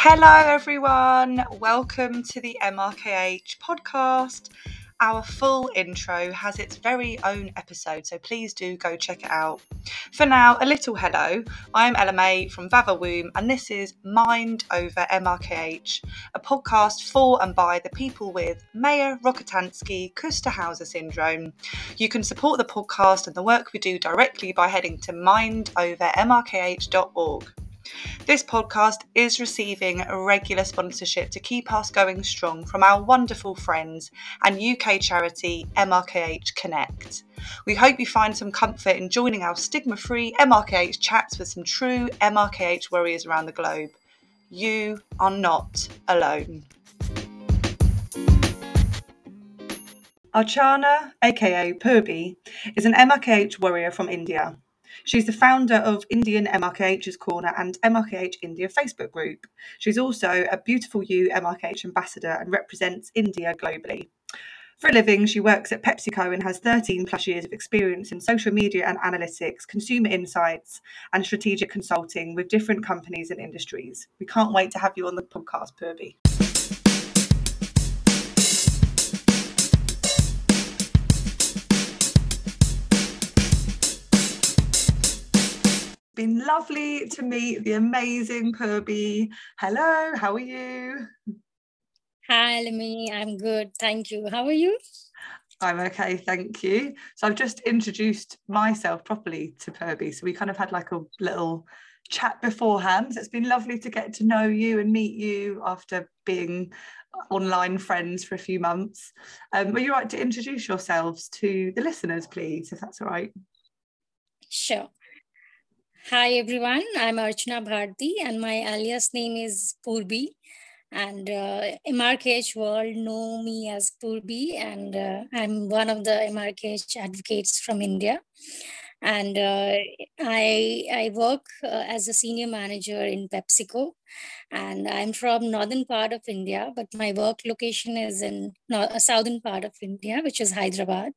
Hello, everyone. Welcome to the MRKH podcast. Our full intro has its very own episode, so please do go check it out. For now, a little hello. I'm Ella May from Vavawoom, and this is Mind Over MRKH, a podcast for and by the people with Mayer Rokitansky Kuster syndrome. You can support the podcast and the work we do directly by heading to mindovermrkh.org. This podcast is receiving regular sponsorship to keep us going strong from our wonderful friends and UK charity MRKH Connect. We hope you find some comfort in joining our stigma free MRKH chats with some true MRKH warriors around the globe. You are not alone. Archana, aka Purbi, is an MRKH warrior from India. She's the founder of Indian MRKH's Corner and MRKH India Facebook group. She's also a Beautiful You MRKH ambassador and represents India globally. For a living, she works at PepsiCo and has 13 plus years of experience in social media and analytics, consumer insights, and strategic consulting with different companies and industries. We can't wait to have you on the podcast, Purbi. Been lovely to meet the amazing Purbi. Hello, how are you? Hi, Lemmy. I'm good. Thank you. How are you? I'm okay, thank you. So I've just introduced myself properly to Purbi. So we kind of had like a little chat beforehand. So it's been lovely to get to know you and meet you after being online friends for a few months. Um, were you right to introduce yourselves to the listeners, please, if that's all right? Sure. Hi everyone, I'm Archana Bharti and my alias name is Purbi and uh, MRKH world know me as Purbi and uh, I'm one of the MRKH advocates from India. And uh, I, I work uh, as a senior manager in PepsiCo. And I'm from northern part of India but my work location is in uh, southern part of India which is Hyderabad.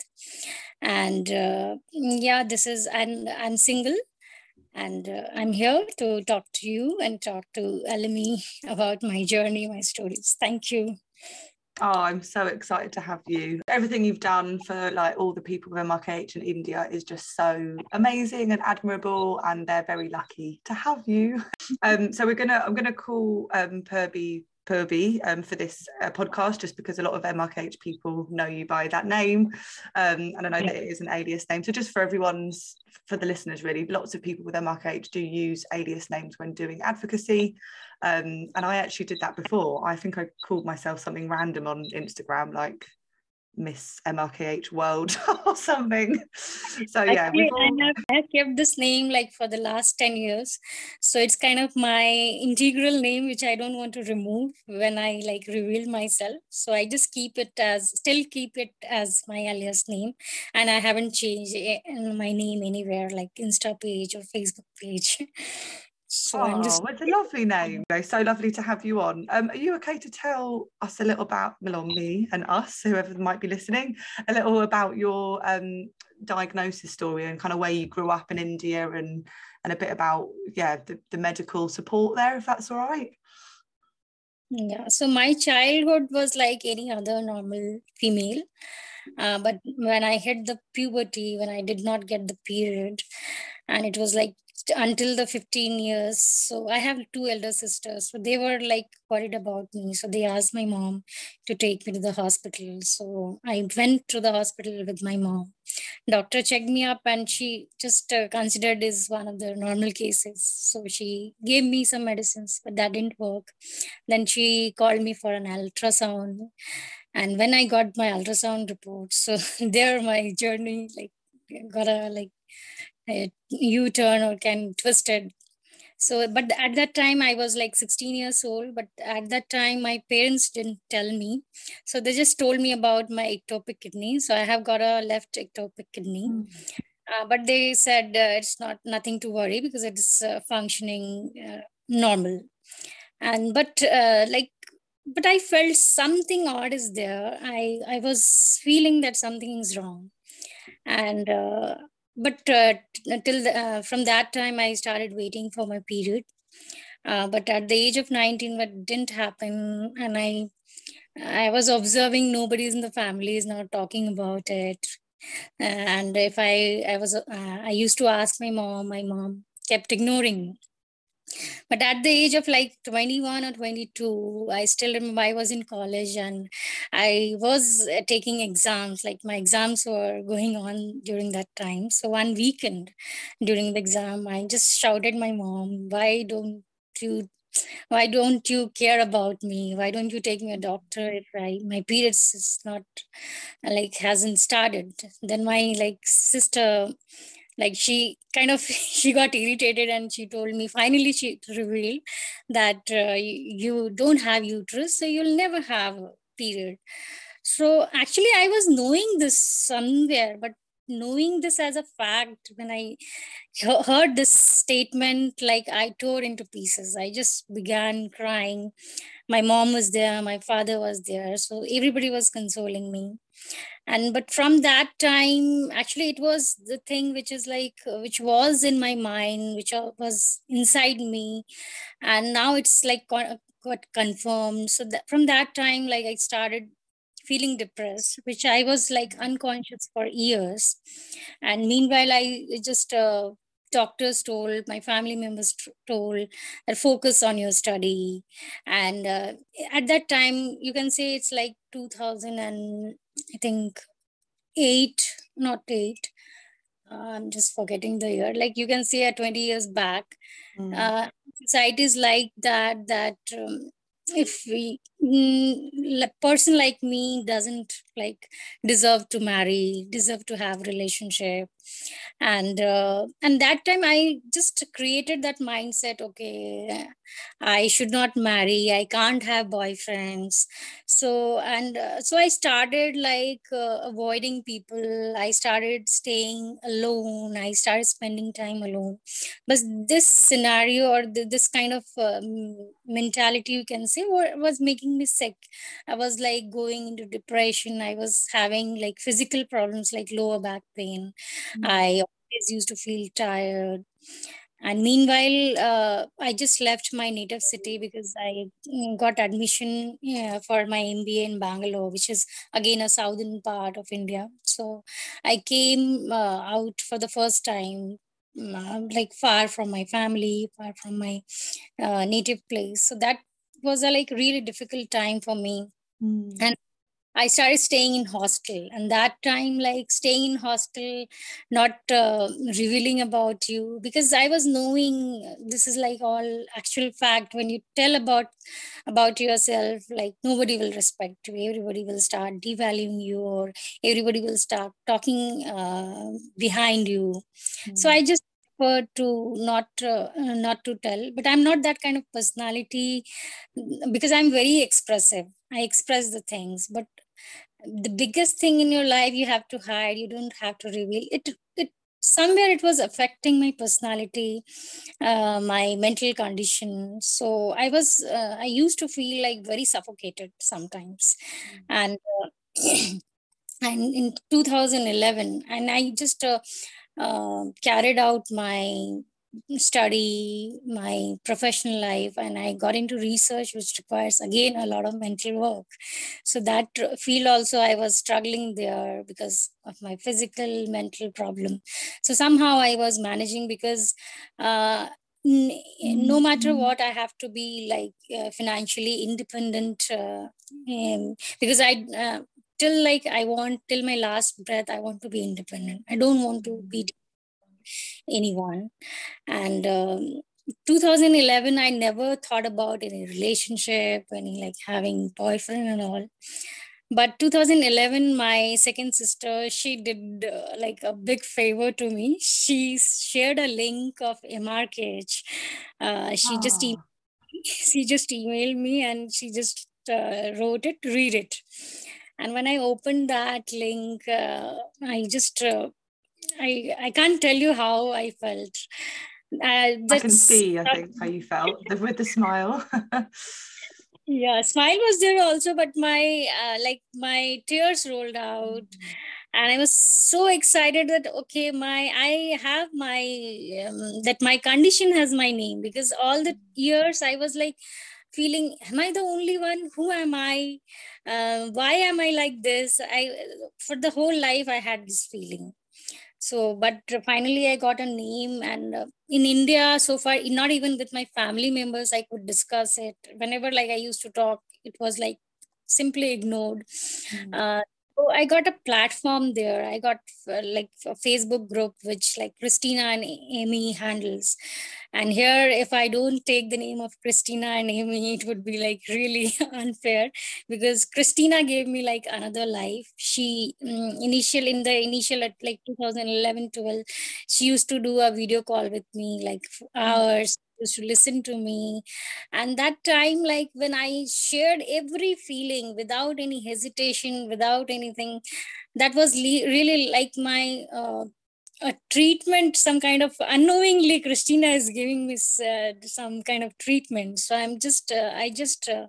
And uh, yeah this is and I'm single and uh, I'm here to talk to you and talk to LME about my journey, my stories. Thank you. Oh, I'm so excited to have you. Everything you've done for like all the people of MRKH in India is just so amazing and admirable, and they're very lucky to have you. Um, so we're gonna I'm gonna call um, Purbi Purbi um, for this uh, podcast, just because a lot of MRKH people know you by that name, um, and I know yeah. that it is an alias name. So just for everyone's, for the listeners, really, lots of people with MRKH do use alias names when doing advocacy, um, and I actually did that before. I think I called myself something random on Instagram, like Miss MRKH World or something. So yeah, Actually, all... I, have, I have kept this name like for the last 10 years. So it's kind of my integral name, which I don't want to remove when I like reveal myself. So I just keep it as still keep it as my alias name. And I haven't changed my name anywhere like Insta page or Facebook page. So oh, just... it's a lovely name. So lovely to have you on. Um, are you okay to tell us a little about me and us, whoever might be listening, a little about your um, diagnosis story and kind of where you grew up in India and and a bit about yeah the, the medical support there, if that's all right. Yeah. So my childhood was like any other normal female. Uh, but when I hit the puberty, when I did not get the period, and it was like until the 15 years. So i have two elder sisters so they were like worried about me. So they asked my mom to take me to the hospital. So i went to the hospital with my mom. Doctor checked me up and she just uh, considered is one of the normal cases. So she gave me some medicines but that didn't work. Then she called me for an ultrasound. And when i got my ultrasound report so there my journey like got a like u-turn or can twisted so but at that time i was like 16 years old but at that time my parents didn't tell me. So they just told me about my ectopic kidney. So i have got a left ectopic kidney. Mm. uh, but they said uh, it's not nothing to worry because it's uh, functioning uh, normal. And but uh, like but i felt something odd is there. I i was feeling that something is wrong. And uh, but uh, till the, uh, from that time i started waiting for my period. Uh, but at the age of 19 what didn't happen and i i was observing nobody in the family is not talking about it. And if i i was uh, i used to ask my mom my mom kept ignoring me but at the age of like 21 or 22 i still remember i was in college and i was uh, taking exams like my exams were going on during that time. So one weekend during the exam i just shouted my mom why don't you why don't you care about me? Why don't you take me a doctor if I, my periods is not like hasn't started? Then my like sister like she kind of she got irritated and she told me finally she revealed that uh, you don't have uterus so you'll never have period. So actually i was knowing this somewhere but knowing this as a fact when i heard this statement like i tore into pieces. I just began crying. My mom was there my father was there so everybody was consoling me and but from that time actually it was the thing which is like which was in my mind which was inside me. And now it's like got, got confirmed. So that from that time like i started feeling depressed which i was like unconscious for years. And meanwhile i just uh, doctors told my family members told that focus on your study. And uh, at that time you can say it's like 2000 and i think 8 not 8 uh, i'm just forgetting the year like you can see at 20 years back mm. uh, societies like that that um, if we mm, a person like me doesn't like deserve to marry deserve to have relationship and uh, and that time i just created that mindset okay i should not marry i can't have boyfriends. So and uh, so i started like uh, avoiding people. I started staying alone. I started spending time alone. But this scenario or this kind of um, mentality you can say was making me sick. I was like going into depression. I was having like physical problems like lower back pain mm-hmm. i always used to feel tired and meanwhile uh, i just left my native city because i mm, got admission yeah, for my mba in bangalore which is again a southern part of india so i came uh, out for the first time uh, like far from my family far from my uh, native place so that was a like really difficult time for me mm. and I started staying in hostel, and that time, like staying in hostel, not uh, revealing about you because I was knowing this is like all actual fact. When you tell about about yourself, like nobody will respect you. Everybody will start devaluing you, or everybody will start talking uh, behind you. Mm-hmm. So I just prefer to not uh, not to tell. But I'm not that kind of personality because I'm very expressive. I express the things, but the biggest thing in your life you have to hide you don't have to reveal. It it somewhere it was affecting my personality uh, my mental condition. So i was uh, i used to feel like very suffocated sometimes. Mm-hmm. and uh, and in 2011 and i just uh, uh, carried out my study my professional life and i got into research which requires again a lot of mental work. So that field also i was struggling there because of my physical mental problem. So somehow i was managing because uh, no matter mm-hmm. what i have to be like uh, financially independent uh, um, because i uh, till like i want till my last breath i want to be independent. I don't want to be anyone. And um, 2011, I never thought about any relationship, any like having boyfriend and all. But 2011, my second sister, she did uh, like a big favor to me. She shared a link of MRKH. Uh, she oh. just e- she just emailed me and she just uh, wrote it, read it. And when I opened that link, uh, I just uh, I I can't tell you how I felt. Uh, I can see, I think, how you felt with the smile. yeah, smile was there also, but my uh, like my tears rolled out, and i was so excited that okay my i have my um, that my condition has my name because all the years i was like feeling am i the only one? Who am i? Uh, why am i like this? I for the whole life i had this feeling so but finally i got a name and uh, in india so far not even with my family members i could discuss it whenever like i used to talk it was like simply ignored mm. uh, so i got a platform there. I got uh, like a facebook group which like christina and amy handles. And here if i don't take the name of christina and amy it would be like really unfair because christina gave me like another life. She um, initial in the initial at like 2011 12 she used to do a video call with me like hours used to listen to me. And that time like when i shared every feeling without any hesitation without anything that was le- really like my uh, a treatment some kind of unknowingly christina is giving me uh, some kind of treatment. So i'm just uh, i just uh,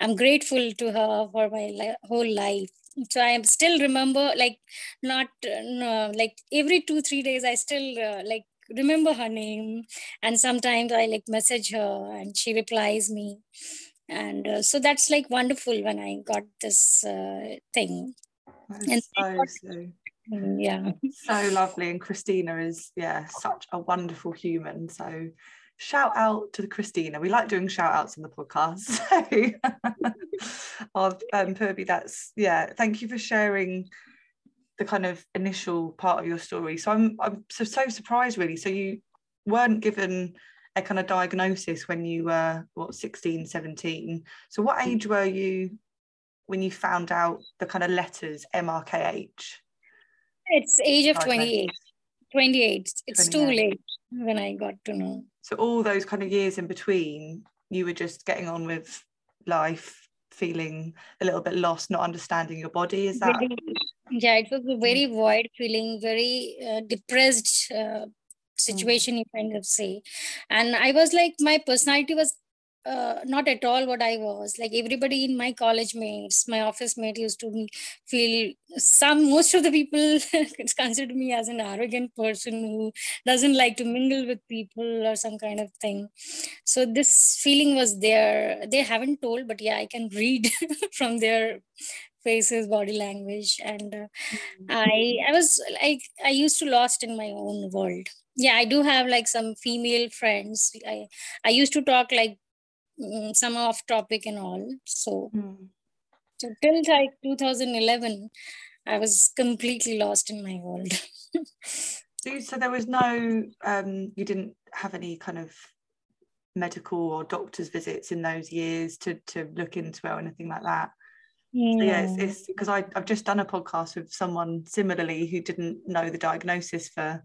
i'm grateful to her for my li- whole life. So i am still remember like not no, like every two three days i still uh, like remember her name. And sometimes i like message her and she replies me. And uh, so that's like wonderful when i got this uh, thing. And so, so yeah. So lovely. And christina is yeah such a wonderful human. So shout out to the christina. We like doing shout outs on the podcast. So of um Purvi, that's yeah thank you for sharing the kind of initial part of your story so i'm i'm so, so surprised really so you weren't given a kind of diagnosis when you were what 16 17 so what hmm. age were you when you found out the kind of letters mrkh it's age of 28. 28. It's 28. too late when I got to know. So all those kind of years in between, you were just getting on with life, feeling a little bit lost, not understanding your body. Is that? Yeah, it was a very void feeling, very uh, depressed uh, situation, you kind of say. And I was like, my personality was uh, not at all what I was. Like everybody in my college mates, my office mate used to feel some, most of the people considered me as an arrogant person who doesn't like to mingle with people or some kind of thing. So this feeling was there. They haven't told, but yeah, I can read from their faces body language and uh, mm-hmm. i i was like i used to lost in my own world yeah i do have like some female friends i i used to talk like Mm, some off topic and all. So, mm. so till like 2011, I was completely lost in my world. so there was no, um, you didn't have any kind of medical or doctor's visits in those years to to look into it or anything like that. Yeah, so yeah. it's because I've just done a podcast with someone similarly who didn't know the diagnosis for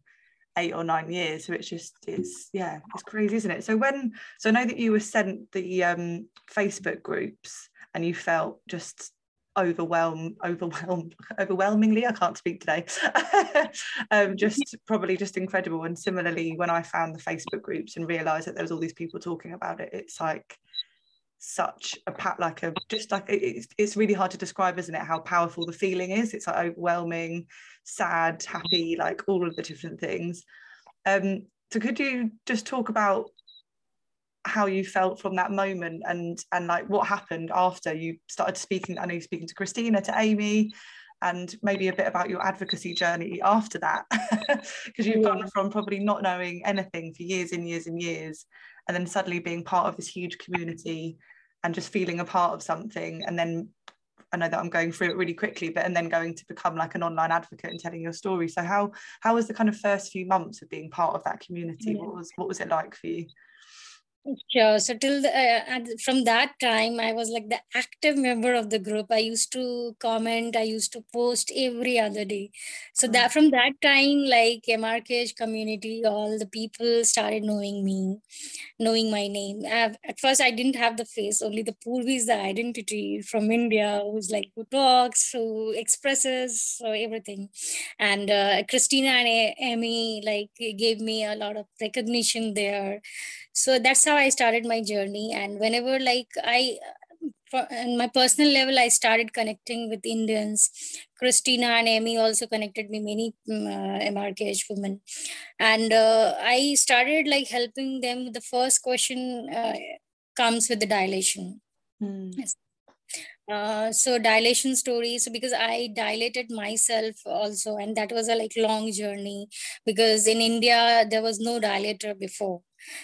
eight or nine years so it's just it's yeah it's crazy isn't it? So when so i know that you were sent the um facebook groups and you felt just overwhelmed overwhelmed overwhelmingly i can't speak today um just probably just incredible. And similarly when i found the facebook groups and realized that there was all these people talking about it it's like such a pat like a just like it's, it's really hard to describe isn't it how powerful the feeling is? It's like overwhelming sad happy like all of the different things. Um so could you just talk about how you felt from that moment and and like what happened after you started speaking i know you're speaking to christina to amy and maybe a bit about your advocacy journey after that? Because you've yeah. gone from probably not knowing anything for years and years and years and then suddenly being part of this huge community and just feeling a part of something and then I know that I'm going through it really quickly, but and then going to become like an online advocate and telling your story. So how how was the kind of first few months of being part of that community? Yeah. What was what was it like for you? Sure. So till the, uh, from that time, I was like the active member of the group. I used to comment. I used to post every other day. So that from that time, like MRKH community, all the people started knowing me, knowing my name. I've, at first, I didn't have the face. Only the Purvi is the identity from India, who's like who talks, who expresses, so everything. And uh, Christina and Amy like gave me a lot of recognition there so that's how i started my journey and whenever like i in my personal level, I started connecting with Indians. Christina and Amy also connected me, many um, uh, MRKH women. And uh, I started like helping them. The first question uh, comes with the dilation. Mm. Yes. Uh, so dilation stories so because i dilated myself also and that was a like long journey because in india there was no dilator before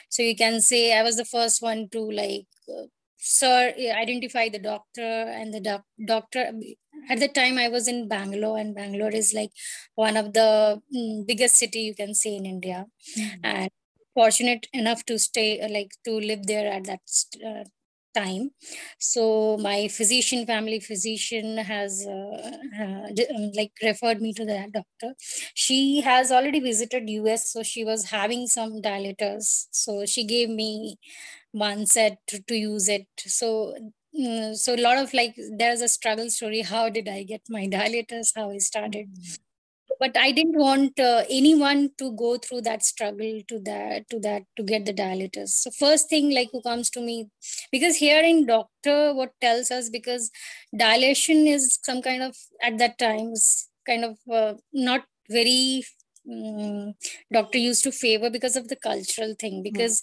so you can say i was the first one to like uh, sir identify the doctor and the doc- doctor at the time i was in bangalore and bangalore is like one of the mm, biggest city you can say in india mm-hmm. and fortunate enough to stay like to live there at that uh, time. So my physician family physician has uh, uh, um, like referred me to that doctor. She has already visited us so she was having some dilators. So she gave me one set to, to use it. So mm, so a lot of like there's a struggle story. How did i get my dilators? How i started but i didn't want uh, anyone to go through that struggle to that to that to get the dilators so first thing like who comes to me because here in doctor what tells us because dilation is some kind of at that times kind of uh, not very um, doctor used to favor because of the cultural thing because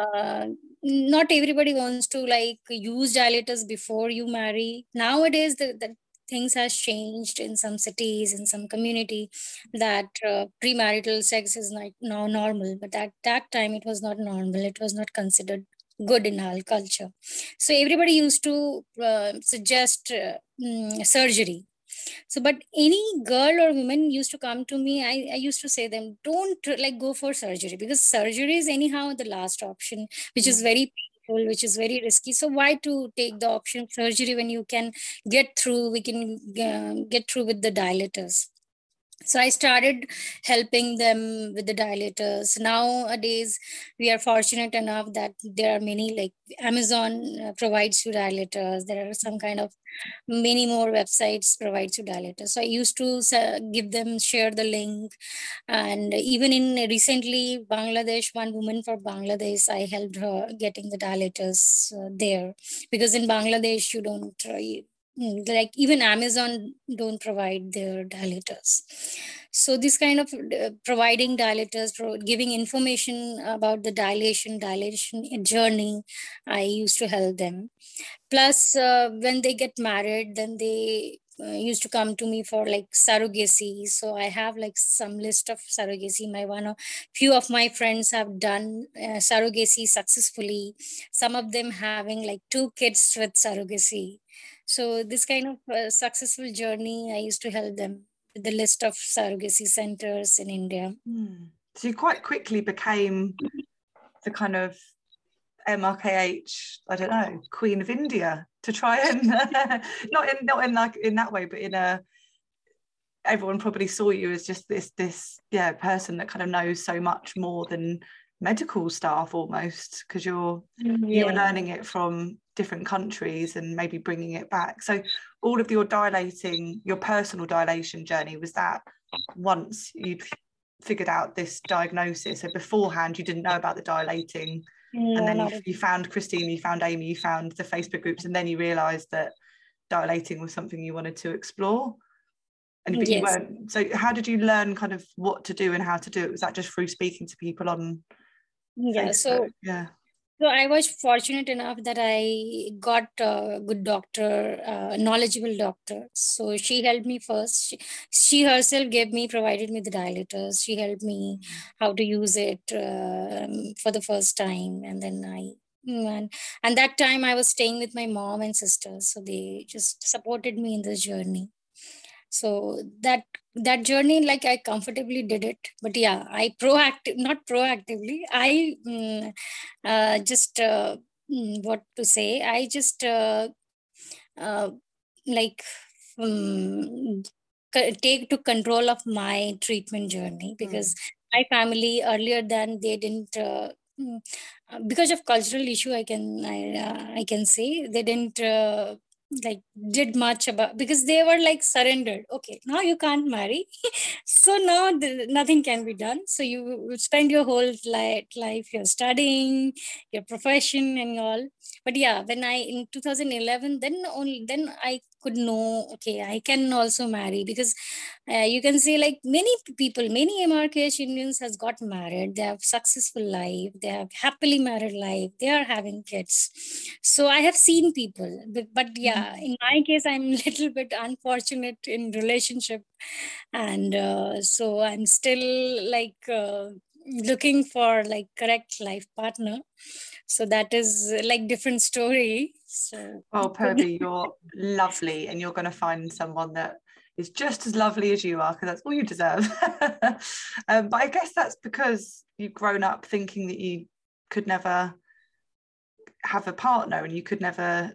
uh, not everybody wants to like use dilators before you marry. Nowadays the, the things has changed in some cities in some community that uh, premarital sex is not now normal. But at that time it was not normal. It was not considered good in our culture. So everybody used to uh, suggest uh, mm, surgery. So but any girl or woman used to come to me I, I used to say them don't like go for surgery. Because surgery is anyhow the last option which is very painful which is very risky. So why to take the option of surgery when you can get through we can uh, get through with the dilators so i started helping them with the dilators. Nowadays we are fortunate enough that there are many like amazon uh, provides you dilators. There are some kind of many more websites provides you dilators. So i used to give them share the link. And even in recently bangladesh one woman for bangladesh i helped her getting the dilators uh, there. Because in bangladesh you don't uh, like even amazon don't provide their dilators. So this kind of uh, providing dilators giving information about the dilation dilation journey i used to help them. Plus uh, when they get married then they uh, used to come to me for like surrogacy. So i have like some list of surrogacy. My one or few of my friends have done uh, surrogacy successfully. Some of them having like two kids with surrogacy so this kind of uh, successful journey, I used to help them with the list of surrogacy centers in India. Mm. So you quite quickly became the kind of MRKH, I don't know, Queen of India to try and not in not in like in that way, but in a everyone probably saw you as just this this yeah person that kind of knows so much more than medical staff almost because you're yeah. you're learning it from different countries and maybe bringing it back. So all of your dilating your personal dilation journey was that once you'd figured out this diagnosis? So beforehand you didn't know about the dilating yeah, and then you, you found christine you found amy you found the facebook groups and then you realized that dilating was something you wanted to explore and but yes. you weren't. So how did you learn kind of what to do and how to do it? Was that just through speaking to people on yeah Facebook? so yeah so I was fortunate enough that I got a good doctor, a knowledgeable doctor. So she helped me first. She, she, herself gave me, provided me the dilators. She helped me how to use it um, for the first time, and then I. And, and that time I was staying with my mom and sister so they just supported me in this journey so that that journey like i comfortably did it but yeah i proactive not proactively i mm, uh, just uh, mm, what to say i just uh, uh, like um, take to control of my treatment journey hmm. because mm. my family earlier than they didn't uh, mm, because of cultural issue i can i, uh, I can say they didn't uh, like did much about because they were like surrendered. Okay now you can't marry. So now nothing can be done. So you spend your whole life, life you're studying your profession and all. But yeah when i in 2011 then only then i could know okay i can also marry. Because uh, you can say like many people many mrkh indians has got married. They have successful life. They have happily married life. They are having kids. So i have seen people. But, but yeah mm-hmm. in my case i'm a little bit unfortunate in relationship. And uh, so i'm still like uh, looking for like correct life partner. So that is like different story so well Purvi you're lovely and you're going to find someone that is just as lovely as you are because that's all you deserve. Um, but i guess that's because you've grown up thinking that you could never have a partner and you could never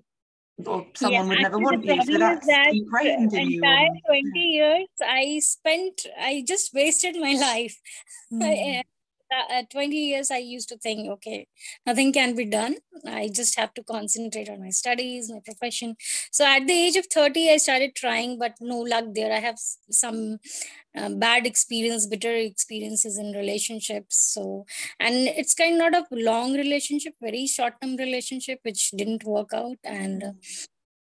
or someone yeah, would never want you so that's that ingrained in entire you 20 years. I spent i just wasted my life. Mm. Uh, at 20 years i used to think okay nothing can be done. I just have to concentrate on my studies my profession. So at the age of 30 i started trying but no luck there. I have some uh, bad experience bitter experiences in relationships. So and it's kind of not a long relationship very short term relationship which didn't work out. And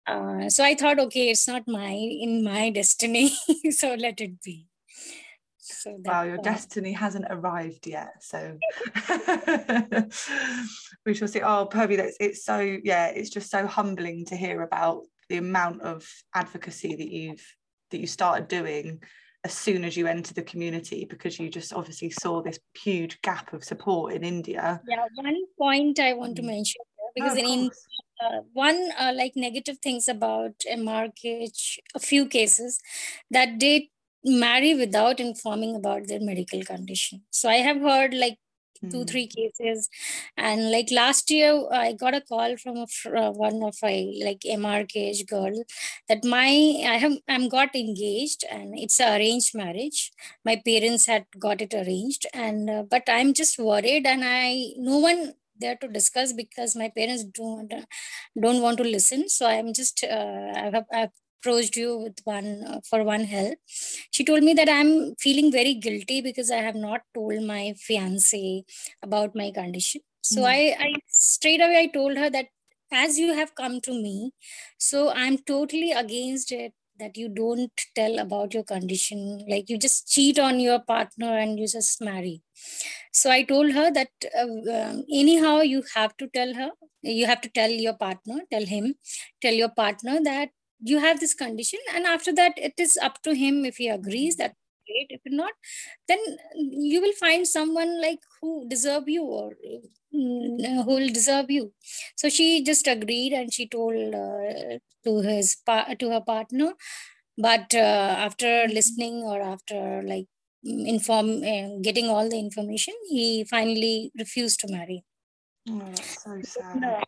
uh, so i thought okay it's not my in my destiny so let it be so wow, your destiny hasn't arrived yet. So we shall see. Oh, Purvi, that's it's so yeah, it's just so humbling to hear about the amount of advocacy that you've that you started doing as soon as you entered the community because you just obviously saw this huge gap of support in India. Yeah, one point I want to mm. mention because oh, in India, uh, one uh, like negative things about MRKH, a few cases that they marry without informing about their medical condition. So i have heard like two hmm. three cases. And like last year i got a call from a, uh, one of my like mrkh girl that my i have i'm got engaged and it's an arranged marriage. My parents had got it arranged. And uh, but i'm just worried and i no one there to discuss because my parents don't don't want to listen. So i'm just uh, I've, I've approached you with one uh, for one help. She told me that i'm feeling very guilty because i have not told my fiance about my condition. So mm. I, I straight away i told her that as you have come to me so i'm totally against it that you don't tell about your condition. Like you just cheat on your partner and you just marry. So i told her that uh, um, anyhow you have to tell her you have to tell your partner tell him tell your partner that you have this condition and after that it is up to him if he agrees that great. If not then you will find someone like who deserve you or mm, who will deserve you. So she just agreed and she told uh, to his pa- to her partner. But uh, after mm-hmm. listening or after like inform uh, getting all the information he finally refused to marry. Oh, so sad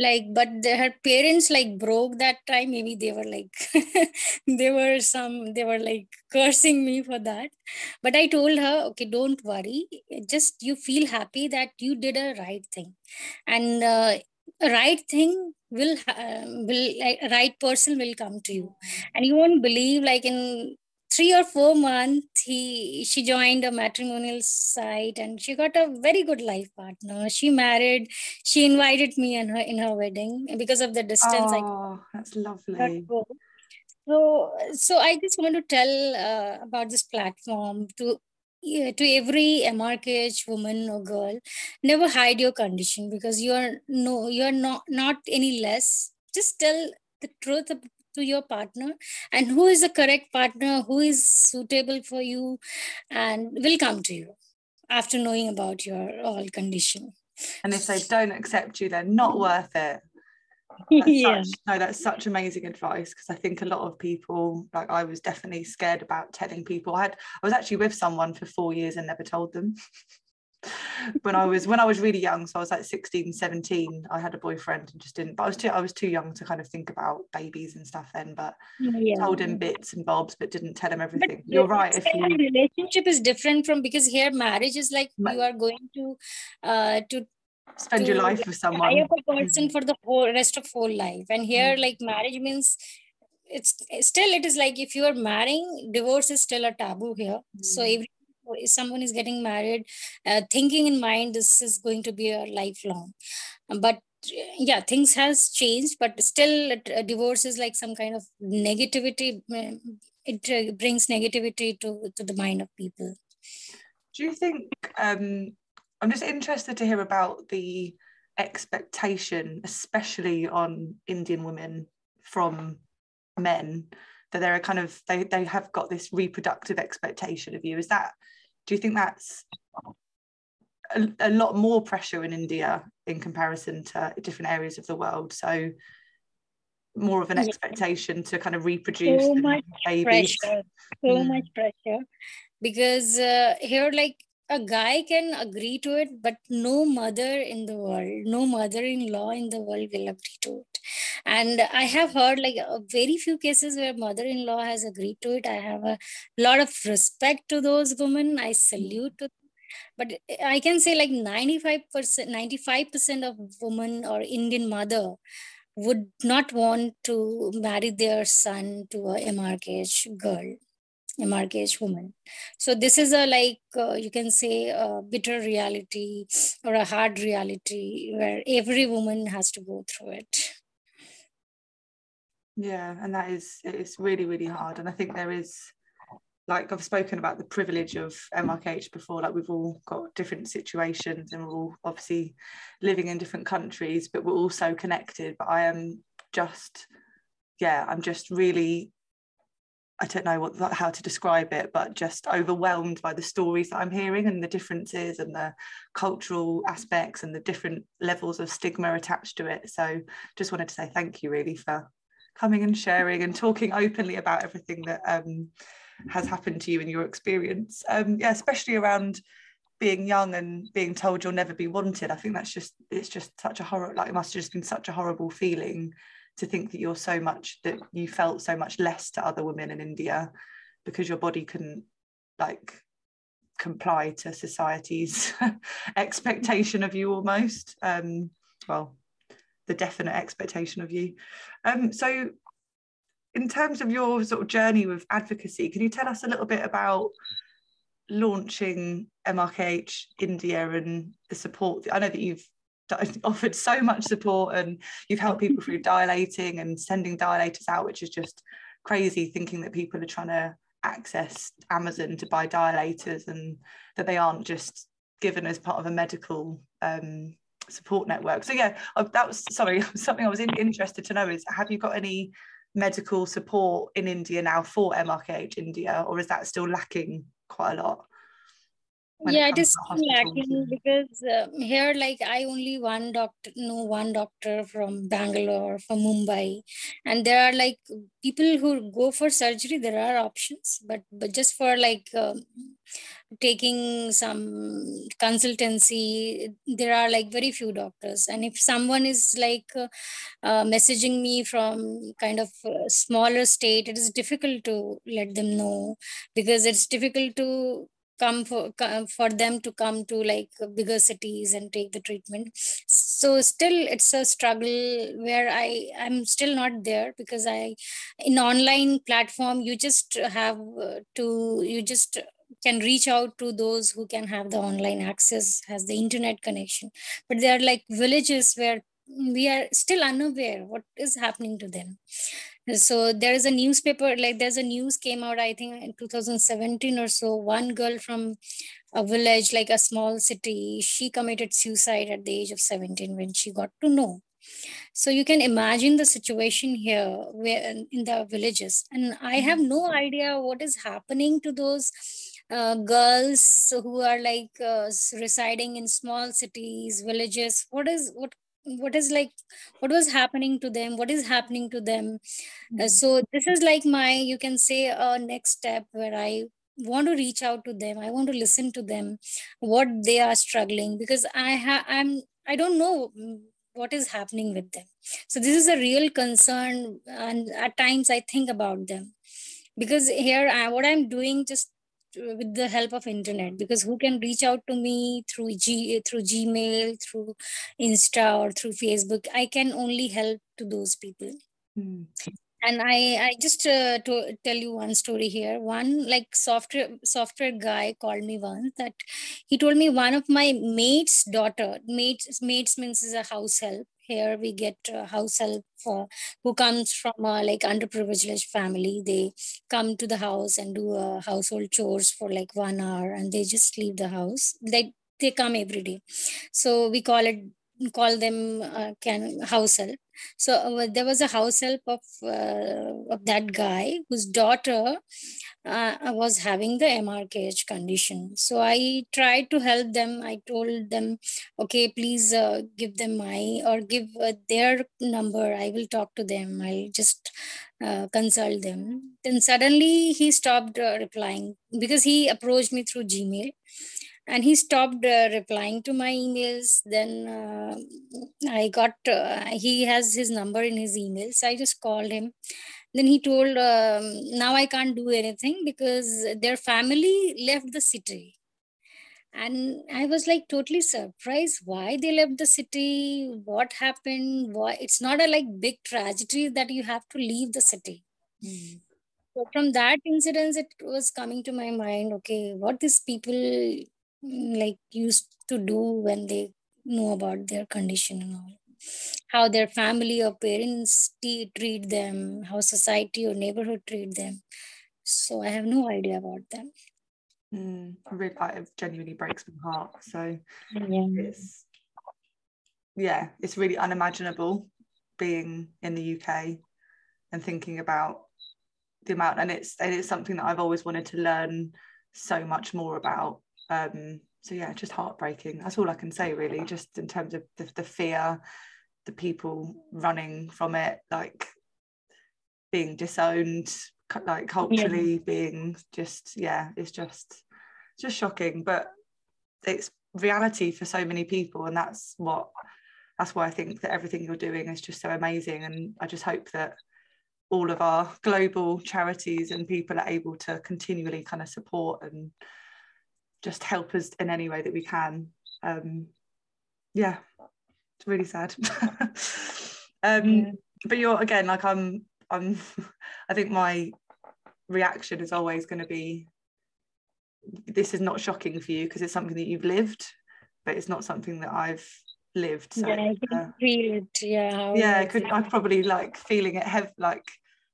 like but her parents like broke that time maybe they were like they were some they were like cursing me for that. But i told her okay don't worry. Just you feel happy that you did a right thing. And uh, right thing will uh, will like right person will come to you. And you won't believe like in three or four months he she joined a matrimonial site and she got a very good life partner. She married she invited me in her in her wedding because of the distance oh, I that's lovely. so so i just want to tell uh, about this platform to yeah, to every MRKH woman or girl, never hide your condition because you are no, you are not not any less. Just tell the truth to your partner? And who is the correct partner? Who is suitable for you? And will come to you after knowing about your all condition. And if they don't accept you they're not worth it. That's yeah. Such, no that's such amazing advice because i think a lot of people like i was definitely scared about telling people. I had i was actually with someone for four years and never told them when I was when I was really young, so I was like 16, 17, I had a boyfriend and just didn't but I was too I was too young to kind of think about babies and stuff then, but yeah. told him bits and bobs but didn't tell him everything. But You're right. If you relationship is different from because here marriage is like you are going to uh to spend your life with someone I have a person for the whole rest of whole life and here mm. like marriage means it's still it is like if you are marrying divorce is still a taboo here mm. so every if someone is getting married uh, thinking in mind this is going to be a lifelong. But yeah things has changed but still divorce is like some kind of negativity uh, it uh, brings negativity to, to the mind of people. Do you think um i'm just interested to hear about the expectation especially on indian women from men that they're a kind of they, they have got this reproductive expectation of you. Is that do you think that's a, a lot more pressure in india in comparison to different areas of the world? So more of an expectation to kind of reproduce so much babies. pressure. So mm. much pressure. Because uh, here like a guy can agree to it but no mother in the world no mother-in-law in the world will agree to it. And i have heard like very few cases where mother-in-law has agreed to it. I have a lot of respect to those women. I salute to them. But i can say like 95% 95% of women or indian mother would not want to marry their son to a MRKH girl, MRKH woman. So this is a like uh, you can say a bitter reality or a hard reality where every woman has to go through it. Yeah, and that is it's really really hard, and I think there is like I've spoken about the privilege of MRKH before, like we've all got different situations and we're all obviously living in different countries, but we're also connected. But I am just, yeah, I'm just really, I don't know what how to describe it, but just overwhelmed by the stories that I'm hearing and the differences and the cultural aspects and the different levels of stigma attached to it. So just wanted to say thank you really for coming and sharing and talking openly about everything that um, has happened to you in your experience. Um, yeah, especially around being young and being told you'll never be wanted. I think that's just it's just such a horror. Like it must have just been such a horrible feeling to think that you're so much that you felt so much less to other women in India because your body couldn't like comply to society's expectation of you almost. Um, well, the definite expectation of you. Um, so in terms of your sort of journey with advocacy, can you tell us a little bit about launching MRKH India and the support? I know that you've offered so much support and you've helped people through dilating and sending dilators out, which is just crazy thinking that people are trying to access Amazon to buy dilators and that they aren't just given as part of a medical um, support network. So yeah, that was sorry something I was in, interested to know is have you got any medical support in India now for MRKH India, or is that still lacking quite a lot? Yeah it is lacking because uh, here like i only one doctor know one doctor from bangalore from mumbai. And there are like people who go for surgery there are options but but just for like um, taking some consultancy there are like very few doctors. And if someone is like uh, uh, messaging me from kind of smaller state it is difficult to let them know because it's difficult to come for for them to come to like bigger cities and take the treatment. So still it's a struggle where i i'm still not there because i in online platform you just have to you just can reach out to those who can have the online access has the internet connection. But there are like villages where we are still unaware what is happening to them so there is a newspaper like there's a news came out i think in 2017 or so. One girl from a village like a small city she committed suicide at the age of 17 when she got to know. So you can imagine the situation here where in the villages. And i have no idea what is happening to those uh, girls who are like uh, residing in small cities villages. What is what what is like what was happening to them? What is happening to them? Mm-hmm. uh, so this is like my you can say a uh, next step where i want to reach out to them. I want to listen to them what they are struggling because i have i'm i don't know what is happening with them. So this is a real concern and at times i think about them. Because here I, what i'm doing just with the help of internet because who can reach out to me through G through Gmail, through Insta or through Facebook? I can only help to those people. Mm and i i just uh, to tell you one story here one like software software guy called me once that he told me one of my mate's daughter mates mates means is a house help here we get uh, house help uh, who comes from a like underprivileged family. They come to the house and do uh, household chores for like one hour and they just leave the house. They they come every day. So we call it call them uh, can house help. So uh, there was a house help of uh, of that guy whose daughter uh, was having the MRKH condition. So I tried to help them. I told them, okay, please uh, give them my or give uh, their number. I will talk to them. I'll just uh, consult them. Then suddenly he stopped replying because he approached me through Gmail and he stopped uh, replying to my emails then uh, i got uh, he has his number in his emails i just called him then he told um, now i can't do anything because their family left the city. And i was like totally surprised why they left the city what happened why it's not a like big tragedy that you have to leave the city. Mm. so from that incident it was coming to my mind okay what these people like used to do when they know about their condition and all how their family or parents t- treat them how society or neighborhood treat them so i have no idea about them mm, really, it genuinely breaks my heart so yeah. it's yeah it's really unimaginable being in the uk and thinking about the amount and it's and it's something that i've always wanted to learn so much more about um, so yeah, just heartbreaking. That's all I can say really, just in terms of the, the fear, the people running from it, like being disowned, like culturally yeah. being just yeah, it's just just shocking. But it's reality for so many people, and that's what that's why I think that everything you're doing is just so amazing. And I just hope that all of our global charities and people are able to continually kind of support and just help us in any way that we can. Um, yeah, really sad. um, yeah. But you're again like I'm. I'm. I think my reaction is always going to be. This is not shocking for you because it's something that you've lived, but it's not something that I've lived. So, yeah, I can uh, feel it. Yeah. Yeah, I could. I'm probably like feeling it hev- like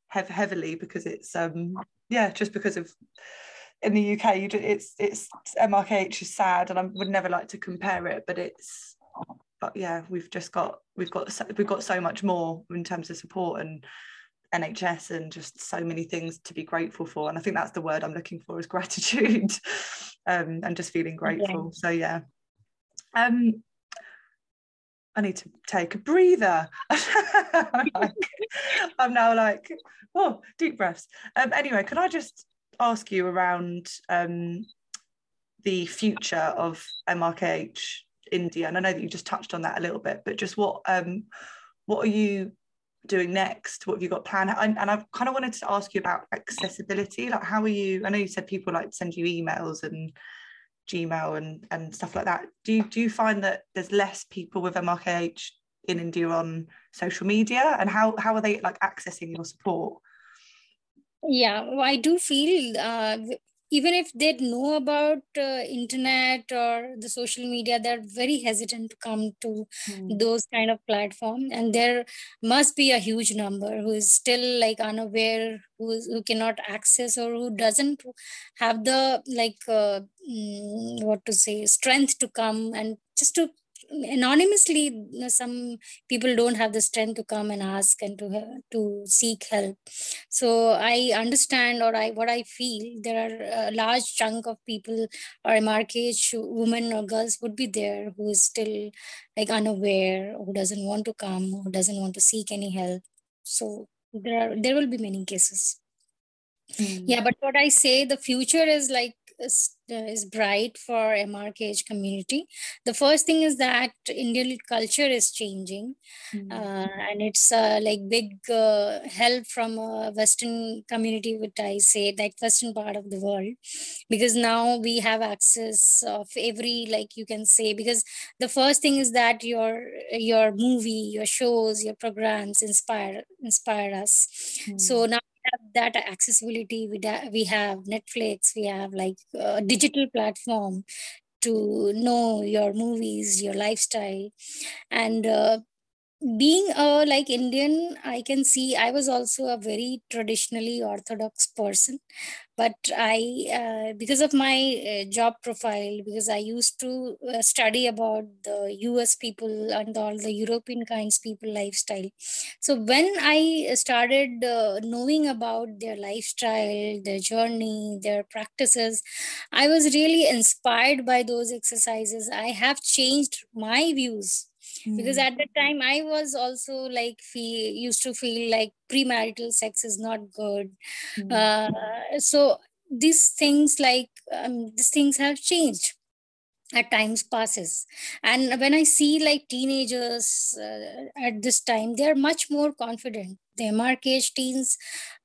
hev- heavily because it's um yeah just because of in the UK, you do, it's it's MRKH is sad, and I would never like to compare it, but it's but yeah, we've just got we've got we've got so much more in terms of support and NHS and just so many things to be grateful for, and I think that's the word I'm looking for is gratitude, um, and just feeling grateful. So yeah, um, I need to take a breather. I'm, like, I'm now like, oh, deep breaths. Um, anyway, can I just ask you around um, the future of MRKH India, and I know that you just touched on that a little bit, but just what um, what are you doing next? What have you got planned? And, and I kind of wanted to ask you about accessibility. Like, how are you? I know you said people like send you emails and Gmail and and stuff like that. Do you do you find that there's less people with MRKH in India on social media, and how how are they like accessing your support? yeah well, i do feel uh, even if they know about uh, internet or the social media they're very hesitant to come to mm. those kind of platform and there must be a huge number who is still like unaware who, is, who cannot access or who doesn't have the like uh, mm, what to say strength to come and just to anonymously some people don't have the strength to come and ask and to to seek help. So i understand or i what i feel there are a large chunk of people or mrkh women or girls would be there who is still like unaware who doesn't want to come who doesn't want to seek any help. So there are there will be many cases. Mm. yeah but what i say the future is like is bright for MRKH community. The first thing is that Indian culture is changing, mm-hmm. uh, and it's uh, like big uh, help from a Western community, which I say, like Western part of the world, because now we have access of every, like you can say, because the first thing is that your your movie, your shows, your programs inspire inspire us. Mm-hmm. So now have that accessibility we, da- we have netflix we have like a digital platform to know your movies your lifestyle. And uh, being a like indian i can see i was also a very traditionally orthodox person but i uh, because of my uh, job profile because i used to uh, study about the us people and all the european kinds people lifestyle. So when i started uh, knowing about their lifestyle their journey their practices i was really inspired by those exercises. I have changed my views because hmm. at that time i was also like feel used to feel like premarital sex is not good. Mm. uh, so these things like um, these things have changed at times passes. And when i see like teenagers uh, at this time they are much more confident. The mrkh teens.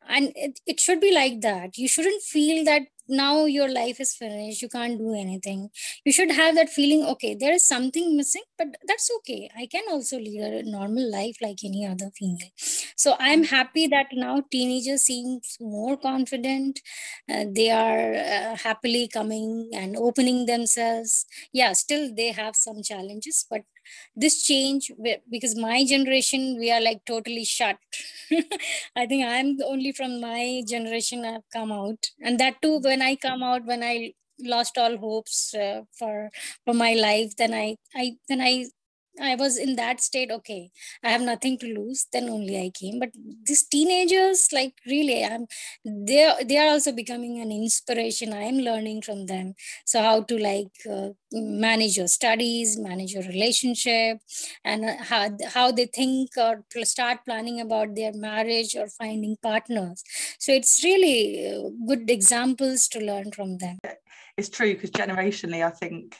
And it, it should be like that. You shouldn't feel that now your life is finished you can't do anything. You should have that feeling okay there is something missing but that's okay. I can also lead a normal life like any other female. So i'm mm. happy that now teenagers seem more confident uh, they are uh, happily coming and opening themselves. Yeah still they have some challenges but this change because my generation we are like totally shut. I think i'm only from my generation i've come out. And that too when i come out when i lost all hopes uh, for for my life then i i then i I was in that state, okay, I have nothing to lose, then only I came. But these teenagers, like really, I'm they they are also becoming an inspiration. I am learning from them. So how to like uh, manage your studies, manage your relationship, and uh, how how they think or start planning about their marriage or finding partners. So it's really uh, good examples to learn from them. It's true because generationally, I think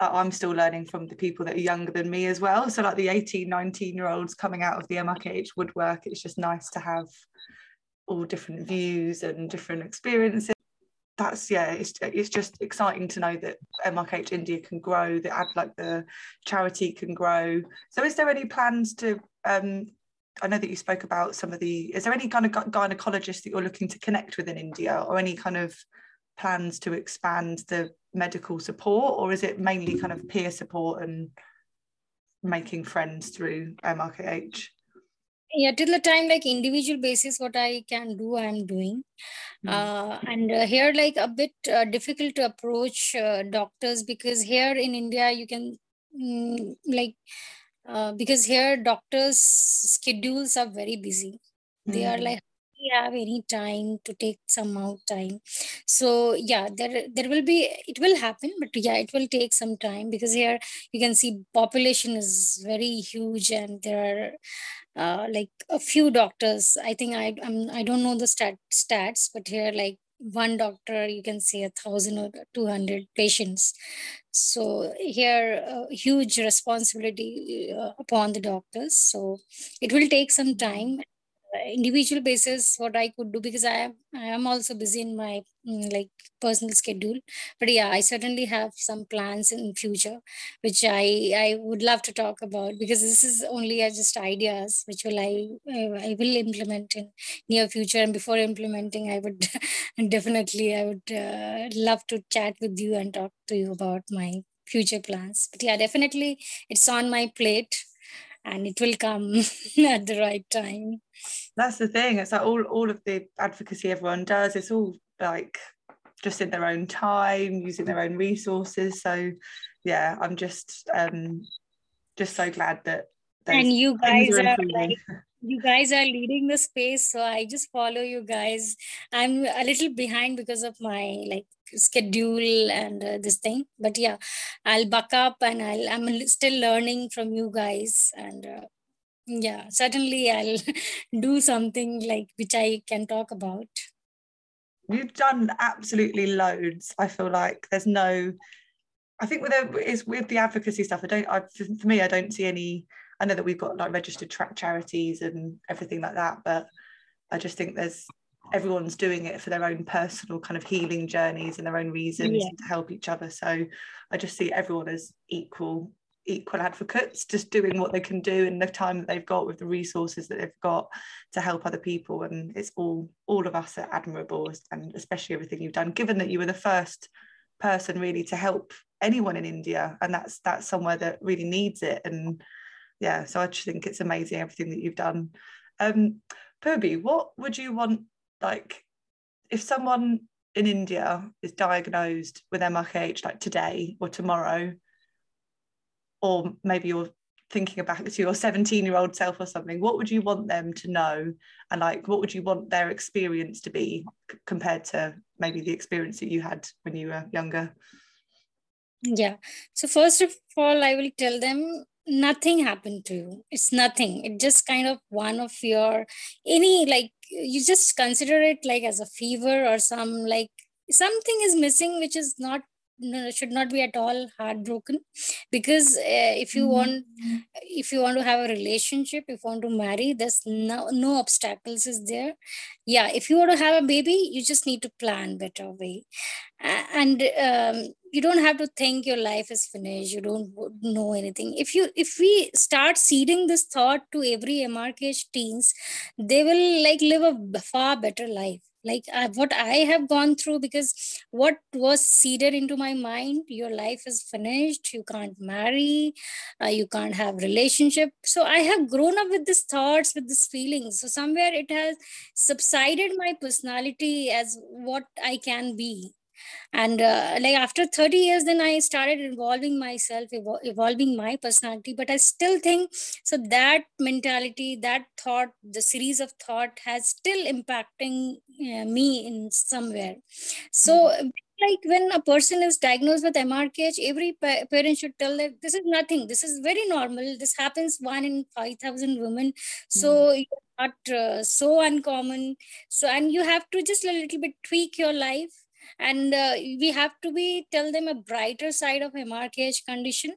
I'm still learning from the people that are younger than me as well. So like the 18, 19 year olds coming out of the MRKH woodwork, it's just nice to have all different views and different experiences. That's yeah, it's it's just exciting to know that MRKH India can grow, that add like the charity can grow. So is there any plans to um I know that you spoke about some of the is there any kind of gynecologist that you're looking to connect with in India or any kind of plans to expand the medical support or is it mainly kind of peer support and making friends through mrkh yeah till the time like individual basis what i can do i'm doing mm. uh, and uh, here like a bit uh, difficult to approach uh, doctors because here in india you can mm, like uh, because here doctors schedules are very busy mm. they are hmm. Like have any time to take some out time. So yeah there there will be it will happen but yeah it will take some time because here you can see population is very huge and there are uh, like a few doctors. I think i I'm, i don't know the stat, stats but here like one doctor you can see a thousand or 200 patients. So here huge responsibility uh, upon the doctors. So it will take some time individual basis what i could do because i am i am also busy in my mm, like personal schedule. But yeah i certainly have some plans in future which i i would love to talk about because this is only uh, just ideas which will i i will implement in near future. And before implementing i would definitely i would uh, love to chat with you and talk to you about my future plans. But yeah definitely it's on my plate and it will come at the right time. That's the thing it's like all, all of the advocacy everyone does it's all like just in their own time using their own resources so yeah i'm just um just so glad that and you guys are, are like, you guys are leading the space so i just follow you guys. I'm a little behind because of my like schedule and uh, this thing but yeah i'll buck up and i'll i'm still learning from you guys and uh, yeah certainly i'll do something like which i can talk about you've done absolutely loads. I feel like there's no. I think with the, is with the advocacy stuff. I don't. I, for me, I don't see any. I know that we've got like registered track charities and everything like that, but I just think there's everyone's doing it for their own personal kind of healing journeys and their own reasons yeah. to help each other. So I just see everyone as equal equal advocates just doing what they can do in the time that they've got with the resources that they've got to help other people and it's all all of us are admirable and especially everything you've done given that you were the first person really to help anyone in India and that's that's somewhere that really needs it and yeah so I just think it's amazing everything that you've done um Purbi what would you want like if someone in India is diagnosed with MRKH like today or tomorrow, or maybe you're thinking about to your 17 year old self or something, what would you want them to know? And like, what would you want their experience to be compared to maybe the experience that you had when you were younger? Yeah. So, first of all, I will tell them nothing happened to you. It's nothing. It just kind of one of your any like you just consider it like as a fever or some like something is missing which is not no, should not be at all heartbroken. Because uh, if you mm-hmm. want if you want to have a relationship if you want to marry there's no no obstacles is there. Yeah if you want to have a baby you just need to plan better way. And um, you don't have to think your life is finished. You don't know anything. If you if we start seeding this thought to every mrkh teens they will like live a far better life. Like what i have gone through because what was seeded into my mind your life is finished. You can't marry. Uh, you can't have relationship. So i have grown up with these thoughts with these feelings. So somewhere it has subsided my personality as what i can be and uh, like after 30 years then i started involving myself evol- evolving my personality but i still think so that mentality that thought the series of thought has still impacting uh, me in somewhere so mm-hmm. like when a person is diagnosed with mrkh every pa- parent should tell that this is nothing this is very normal this happens one in 5000 women so mm. not uh, so uncommon so and you have to just a little bit tweak your life and uh, we have to be tell them a brighter side of mrkh condition.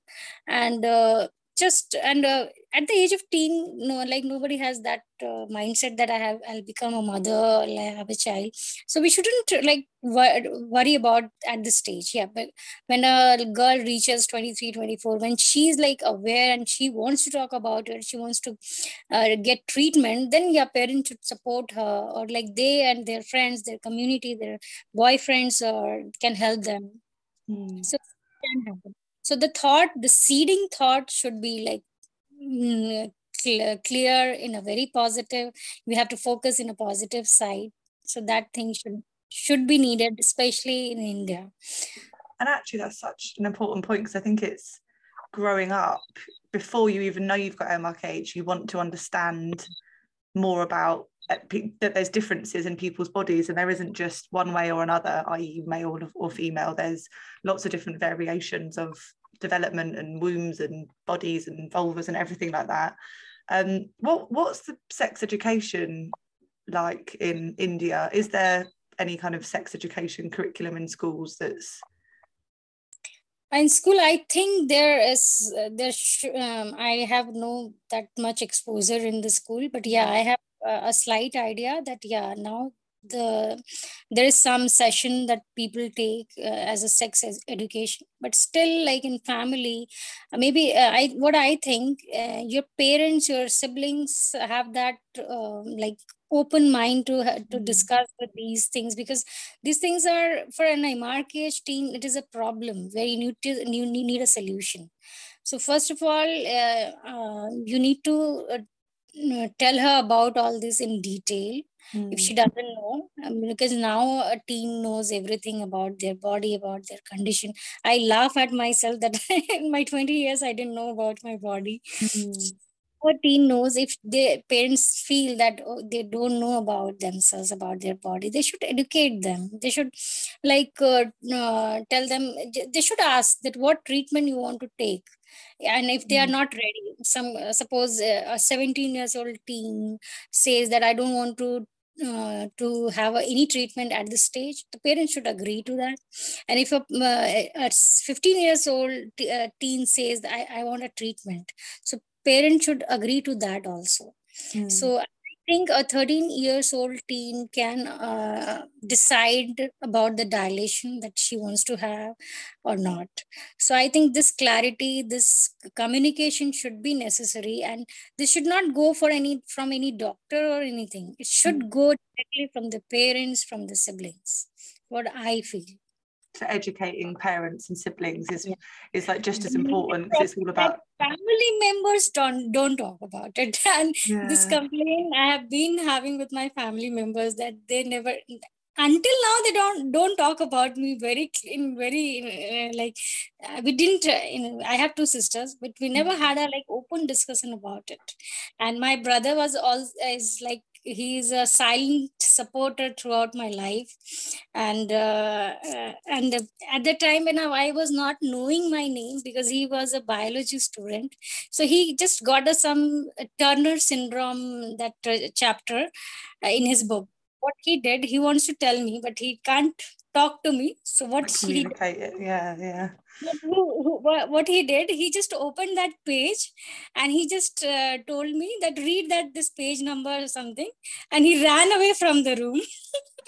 And uh, just and uh, at the age of teen no like nobody has that uh, mindset that i have i'll become a mother i'll have a child. So we shouldn't like wor- worry about at this stage. Yeah but when a girl reaches 23 24 when she's like aware and she wants to talk about it she wants to uh, get treatment then yeah parents should support her or like they and their friends their community their boyfriends or uh, can help them. Mm. so can happen so the thought the seeding thought should be like mm, clear, clear in a very positive we have to focus in a positive side. So that thing should should be needed especially in india. And actually that's such an important point because i think it's growing up before you even know you've got mrkh you want to understand more about uh, that there's differences in people's bodies and there isn't just one way or another i.e male or female. There's lots of different variations of development and wombs and bodies and vulvas and everything like that. Um what what's the sex education like in india? Is there any kind of sex education curriculum in schools that's in school i think there is uh, there sh- um, i have no that much exposure in the school but yeah i have a slight idea that yeah now the there is some session that people take uh, as a sex education but still like in family uh, maybe uh, i what i think uh, your parents your siblings have that um, like open mind to to mm. discuss with these things because these things are for an MRKH teen it is a problem where you need to you need a solution so first of all uh, uh, you need to tell her about all this in detail mm. if she hmm. doesn't know um, because now a teen knows everything about their body about their condition i laugh at myself that in my 20 years i didn't know about my body mm. a teen knows if their parents feel that oh, they don't know about themselves about their body they should educate them they should like uh, uh, tell them they should ask that what treatment you want to take and if they are hmm. not ready some uh, suppose uh, a 17 years old teen says that i don't want to uh, to have any treatment at this stage, the parents should agree to that. And if a, uh, a 15 years old uh, teen says, I, I want a treatment, so parents should agree to that also. Mm. So think a 13 years old teen can uh, decide about the dilation that she wants to have or not. So i think this clarity this communication should be necessary and this should not go for any from any doctor or anything. It should mm. go directly from the parents from the siblings what i feel to educating parents and siblings is yeah. is like just as important it's all about family members don't don't talk about it and yeah. this complaint i have been having with my family members that they never until now they don't don't talk about me very in very uh, like uh, we didn't uh, you know, i have two sisters but we never mm-hmm. had a like open discussion about it and my brother was all is like he's a silent supporter throughout my life. And uh, uh, and at the time when I was not knowing my name because he was a biology student. So he just got us some turner syndrome that uh, chapter uh, in his book what he did he wants to tell me but he can't talk to me. So what he yeah yeah. what he did he just opened that page and he just uh, told me that read that this page number or something. And he ran away from the room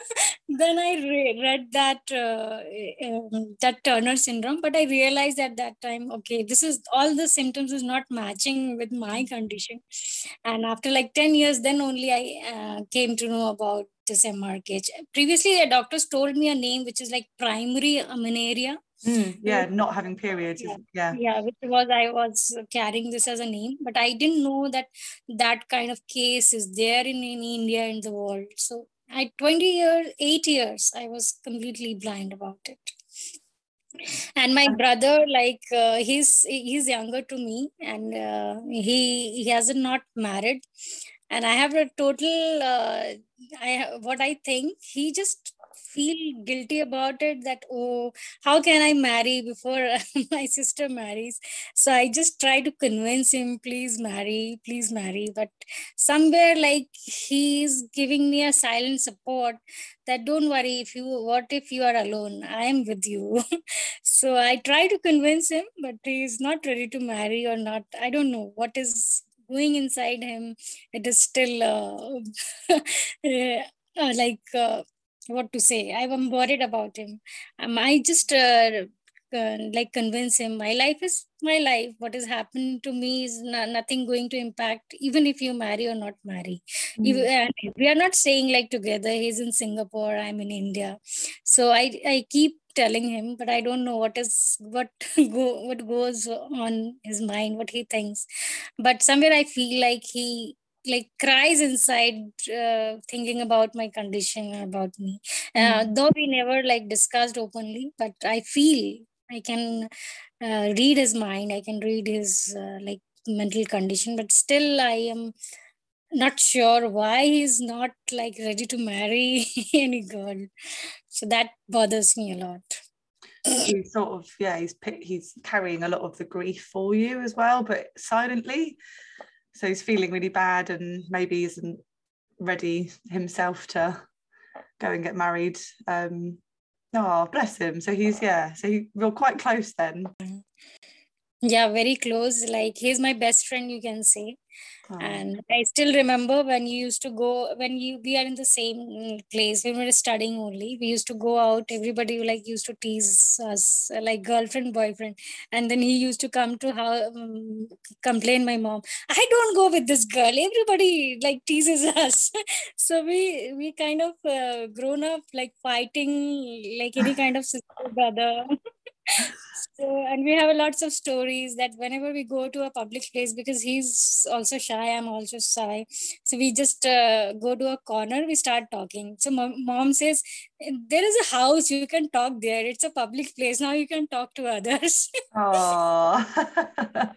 then I re- read that uh, um, that Turner syndrome, but I realized at that time, okay, this is all the symptoms is not matching with my condition. And after like ten years, then only I uh, came to know about this MRKH. Previously, the doctors told me a name which is like primary amenorrhea. Mm, yeah, not having periods. Yeah, yeah, yeah, which was I was carrying this as a name, but I didn't know that that kind of case is there in, in India in the world. So I 20 years, eight years, I was completely blind about it. And my brother, like uh, he's he's younger to me, and uh, he he hasn't not married, and I have a total. Uh, I what I think he just feel guilty about it that oh how can i marry before my sister marries? So i just try to convince him please marry please marry. But somewhere like he's giving me a silent support that don't worry if you what if you are alone? I am with you. So i try to convince him but he's not ready to marry or not. I don't know what is going inside him. It is still uh, uh, like uh, what to say. I'm worried about him. Um, i just uh, uh, like convince him my life is my life. What has happened to me is nothing going to impact even if you marry or not marry. Mm. we are not staying like together he's in singapore i'm in india. So i i keep telling him but i don't know what is what go what goes on his mind what he thinks. But somewhere i feel like he like cries inside uh, thinking about my condition about me. Uh, mm. though we never like discussed openly but i feel i can uh, read his mind i can read his uh, like mental condition but still i am not sure why he's not like ready to marry any girl. So that bothers me a lot. He's sort of yeah he's he's carrying a lot of the grief for you as well but silently so he's feeling really bad and maybe isn't ready himself to go and get married. Um oh bless him. So he's yeah so he, we're quite close then. Yeah very close. Like he's my best friend you can say And I still remember when you used to go when you we are in the same place when we were studying only. We used to go out. Everybody like used to tease us like girlfriend boyfriend, and then he used to come to how um, complain my mom. I don't go with this girl. Everybody like teases us. so we we kind of uh, grown up like fighting like any kind of sister brother. So and we have lots of stories that whenever we go to a public place because he's also shy i'm also shy so we just uh, go to a corner we start talking. So mom says there is a house you can talk there. It's a public place now you can talk to others.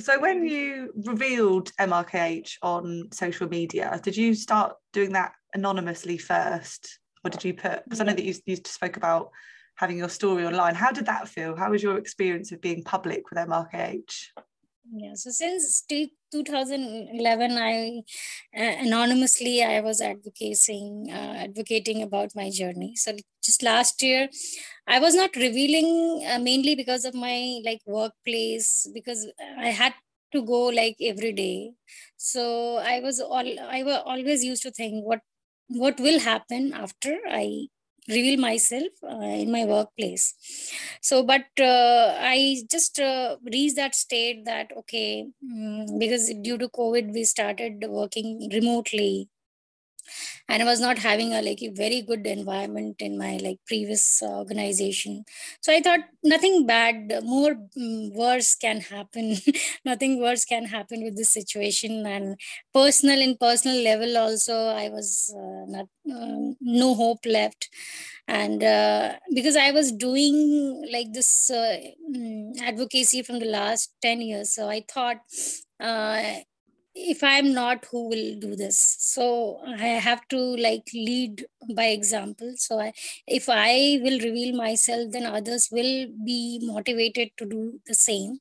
So when you revealed mrkh on social media did you start doing that anonymously first or did you put because i know that you, you spoke about having your story online. How did that feel? How was your experience of being public with MRKH? yeah so since 2011 i uh, anonymously i was advocating uh, advocating about my journey so just last year i was not revealing uh, mainly because of my like workplace because i had to go like every day so i was all i was always used to think what what will happen after i reveal myself uh, in my workplace. So but uh, i just uh, reached that state that okay um, because due to covid we started working remotely and i was not having a like a very good environment in my like previous organization. So i thought nothing bad more um, worse can happen. Nothing worse can happen with this situation. And personal in personal level also i was uh, not um, no hope left. And uh, because i was doing like this uh, mm, advocacy from the last 10 years. So i thought uh, if i'm not who will do this? So i have to like lead by example. So I, if i will reveal myself then others will be motivated to do the same.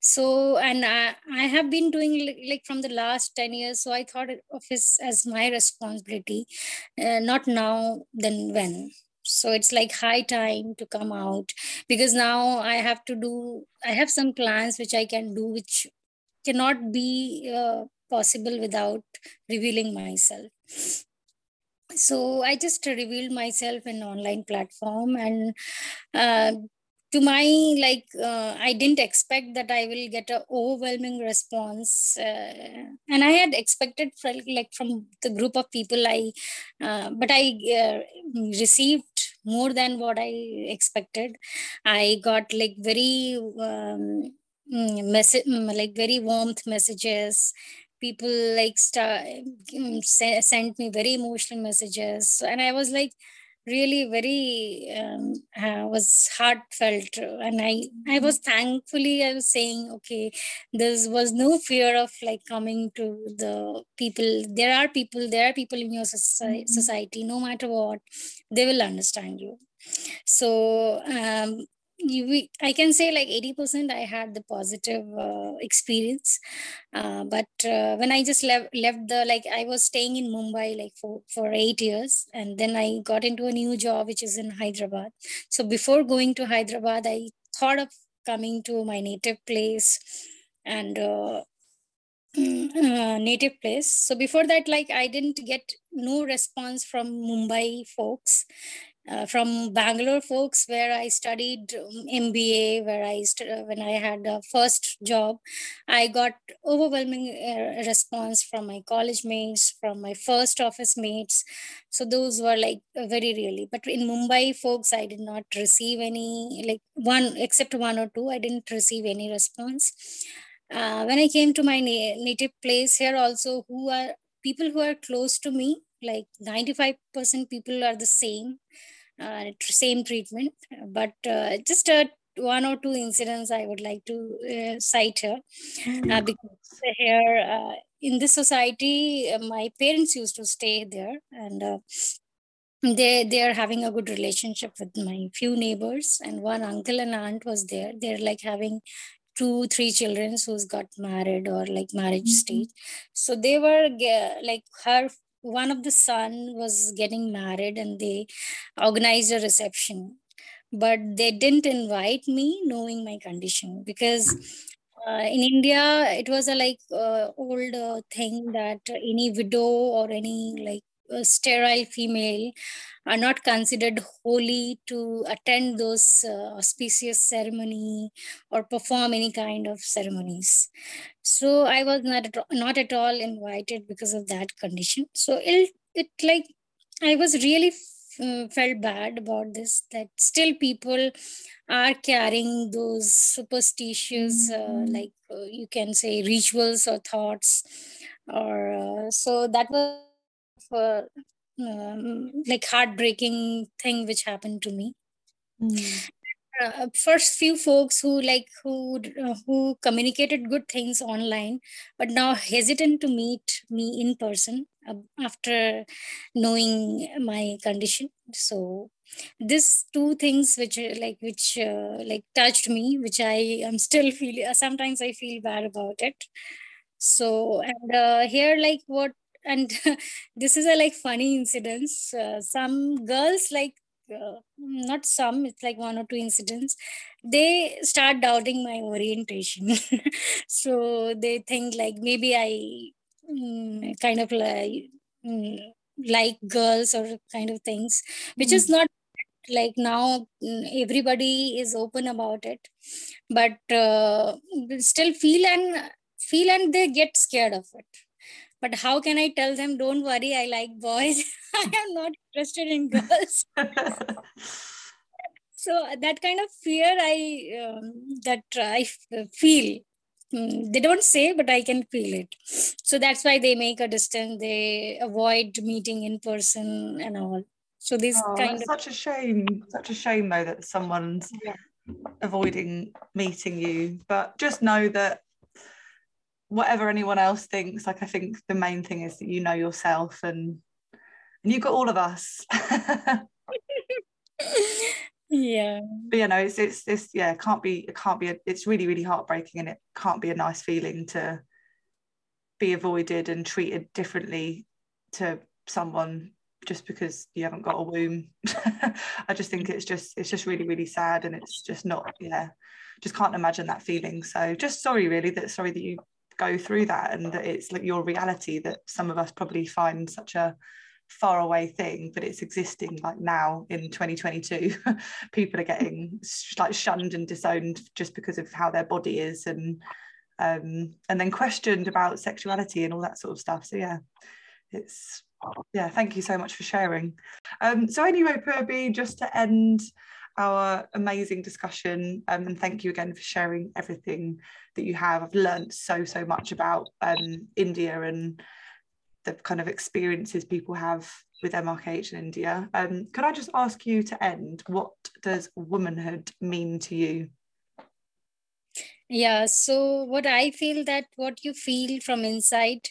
So and I, I have been doing like, like from the last 10 years so i thought of this as my responsibility uh, not now then when. So it's like high time to come out because now i have to do i have some plans which i can do which cannot be uh, possible without revealing myself. So i just revealed myself in online platform and uh, to my like uh, i didn't expect that i will get a overwhelming response uh, and i had expected like from the group of people i uh, but i uh, received more than what i expected. I got like very um, message mm, like very warmth messages. People like start, mm, sent me very emotional messages. And i was like really very um, uh, was heartfelt. And i i was thankfully i was saying okay there was no fear of like coming to the people. There are people there are people in your society, society. No matter what they will understand you. So um, you, I can say like 80% I had the positive uh, experience. Uh, but uh, when I just left, left the, like I was staying in Mumbai like for, for eight years. And then I got into a new job, which is in Hyderabad. So before going to Hyderabad, I thought of coming to my native place and uh, uh, native place. So before that, like I didn't get no response from Mumbai folks uh, from Bangalore folks, where I studied MBA, um, where I st- uh, when I had a first job, I got overwhelming uh, response from my college mates, from my first office mates. So those were like very really. But in Mumbai, folks, I did not receive any like one except one or two. I didn't receive any response. Uh, when I came to my na- native place here, also who are people who are close to me like 95% people are the same uh, same treatment but uh, just uh, one or two incidents i would like to uh, cite here uh, hmm. because here uh, in this society my parents used to stay there and they they are having a good relationship with my few neighbors and one uncle and aunt was there they're like having two three children who's got married or like marriage mm-hmm. stage so they were like her one of the son was getting married and they organized a reception. But they didn't invite me knowing my condition because uh, in india it was a like uh, old uh, thing that any widow or any like sterile female are not considered holy to attend those uh, auspicious ceremony or perform any kind of ceremonies so i was not at, not at all invited because of that condition so it, it like i was really uh, felt bad about this that still people are carrying those superstitious uh, mm-hmm. like uh, you can say rituals or thoughts or uh, so that was uh, um, like heartbreaking thing which happened to me mm. Uh, first few folks who like who uh, who communicated good things online but now hesitant to meet me in person uh, after knowing my condition. So this two things which like which uh, like touched me which i am still feeling sometimes i feel bad about it. So and uh, here like what and this is a like funny incidents. Uh, some girls like uh, not some it's like one or two incidents. They start doubting my orientation. So they think like maybe i mm, kind of like mm, like girls or kind of things which mm. is not like now mm, everybody is open about it. But uh, still feel and feel and they get scared of it but how can i tell them don't worry i like boys. I am not interested in girls. So that kind of fear i um, that i feel. Mm, they don't say but i can feel it. So that's why they make a distance they avoid meeting in person and all. So this oh, kind of such a shame such a shame though that someone's yeah. avoiding meeting you. But just know that whatever anyone else thinks like i think the main thing is that you know yourself and and you've got all of us. Yeah. But you know it's it's this yeah it can't be it can't be a, it's really really heartbreaking and it can't be a nice feeling to be avoided and treated differently to someone just because you haven't got a womb. I just think it's just it's just really really sad and it's just not yeah just can't imagine that feeling. So just sorry really that sorry that you go through that and that it's like your reality that some of us probably find such a far away thing but it's existing like now in 2022 people are getting like shunned and disowned just because of how their body is and um and then questioned about sexuality and all that sort of stuff. So yeah it's yeah thank you so much for sharing. Um so anyway Purbi just to end our amazing discussion um, and thank you again for sharing everything that you have. I've learned so so much about um, india and the kind of experiences people have with mrkh in india. Um, could i just ask you to end? What does womanhood mean to you? Yeah so what i feel that what you feel from inside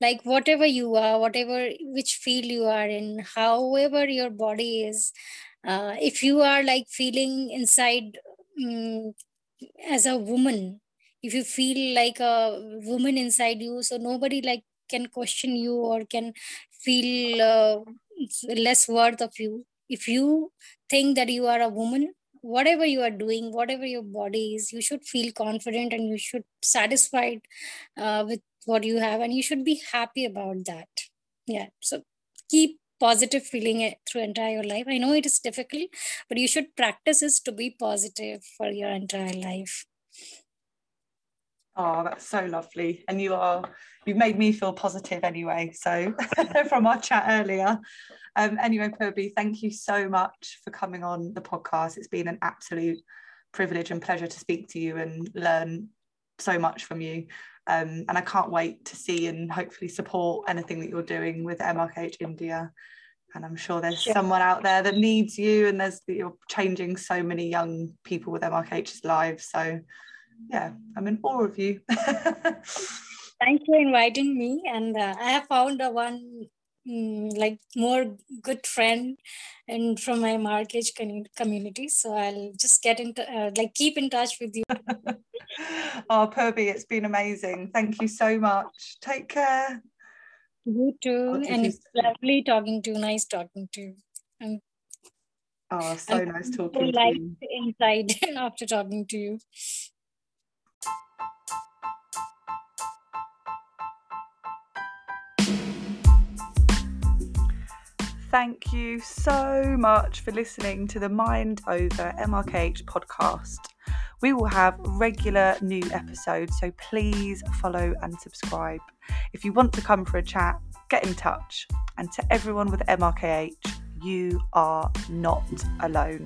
like whatever you are whatever which field you are in however your body is uh, if you are like feeling inside um, as a woman if you feel like a woman inside you so nobody like can question you or can feel uh, less worth of you. If you think that you are a woman whatever you are doing whatever your body is you should feel confident and you should satisfied uh, with what you have and you should be happy about that. Yeah so keep positive feeling through entire life. I know it is difficult but you should practice is to be positive for your entire life. Oh that's so lovely. And you are you've made me feel positive anyway so from our chat earlier. Um anyway Purbi thank you so much for coming on the podcast. It's been an absolute privilege and pleasure to speak to you and learn so much from you um, and I can't wait to see and hopefully support anything that you're doing with MRKH India. And I'm sure there's yeah. someone out there that needs you, and there's you're changing so many young people with MRKH's lives. So, yeah, I'm in awe of you. Thanks for inviting me, and uh, I have found a one mm, like more good friend and from my marriage community so i'll just get into uh, like keep in touch with you oh Purbi it's been amazing. Thank you so much. Take care. You too. And it's lovely talking to you. Nice talking to you. And oh so I'm nice talking to you. inside after talking to you. Thank you so much for listening to the Mind Over MRKH podcast. We will have regular new episodes, so please follow and subscribe. If you want to come for a chat, get in touch. And to everyone with MRKH, you are not alone.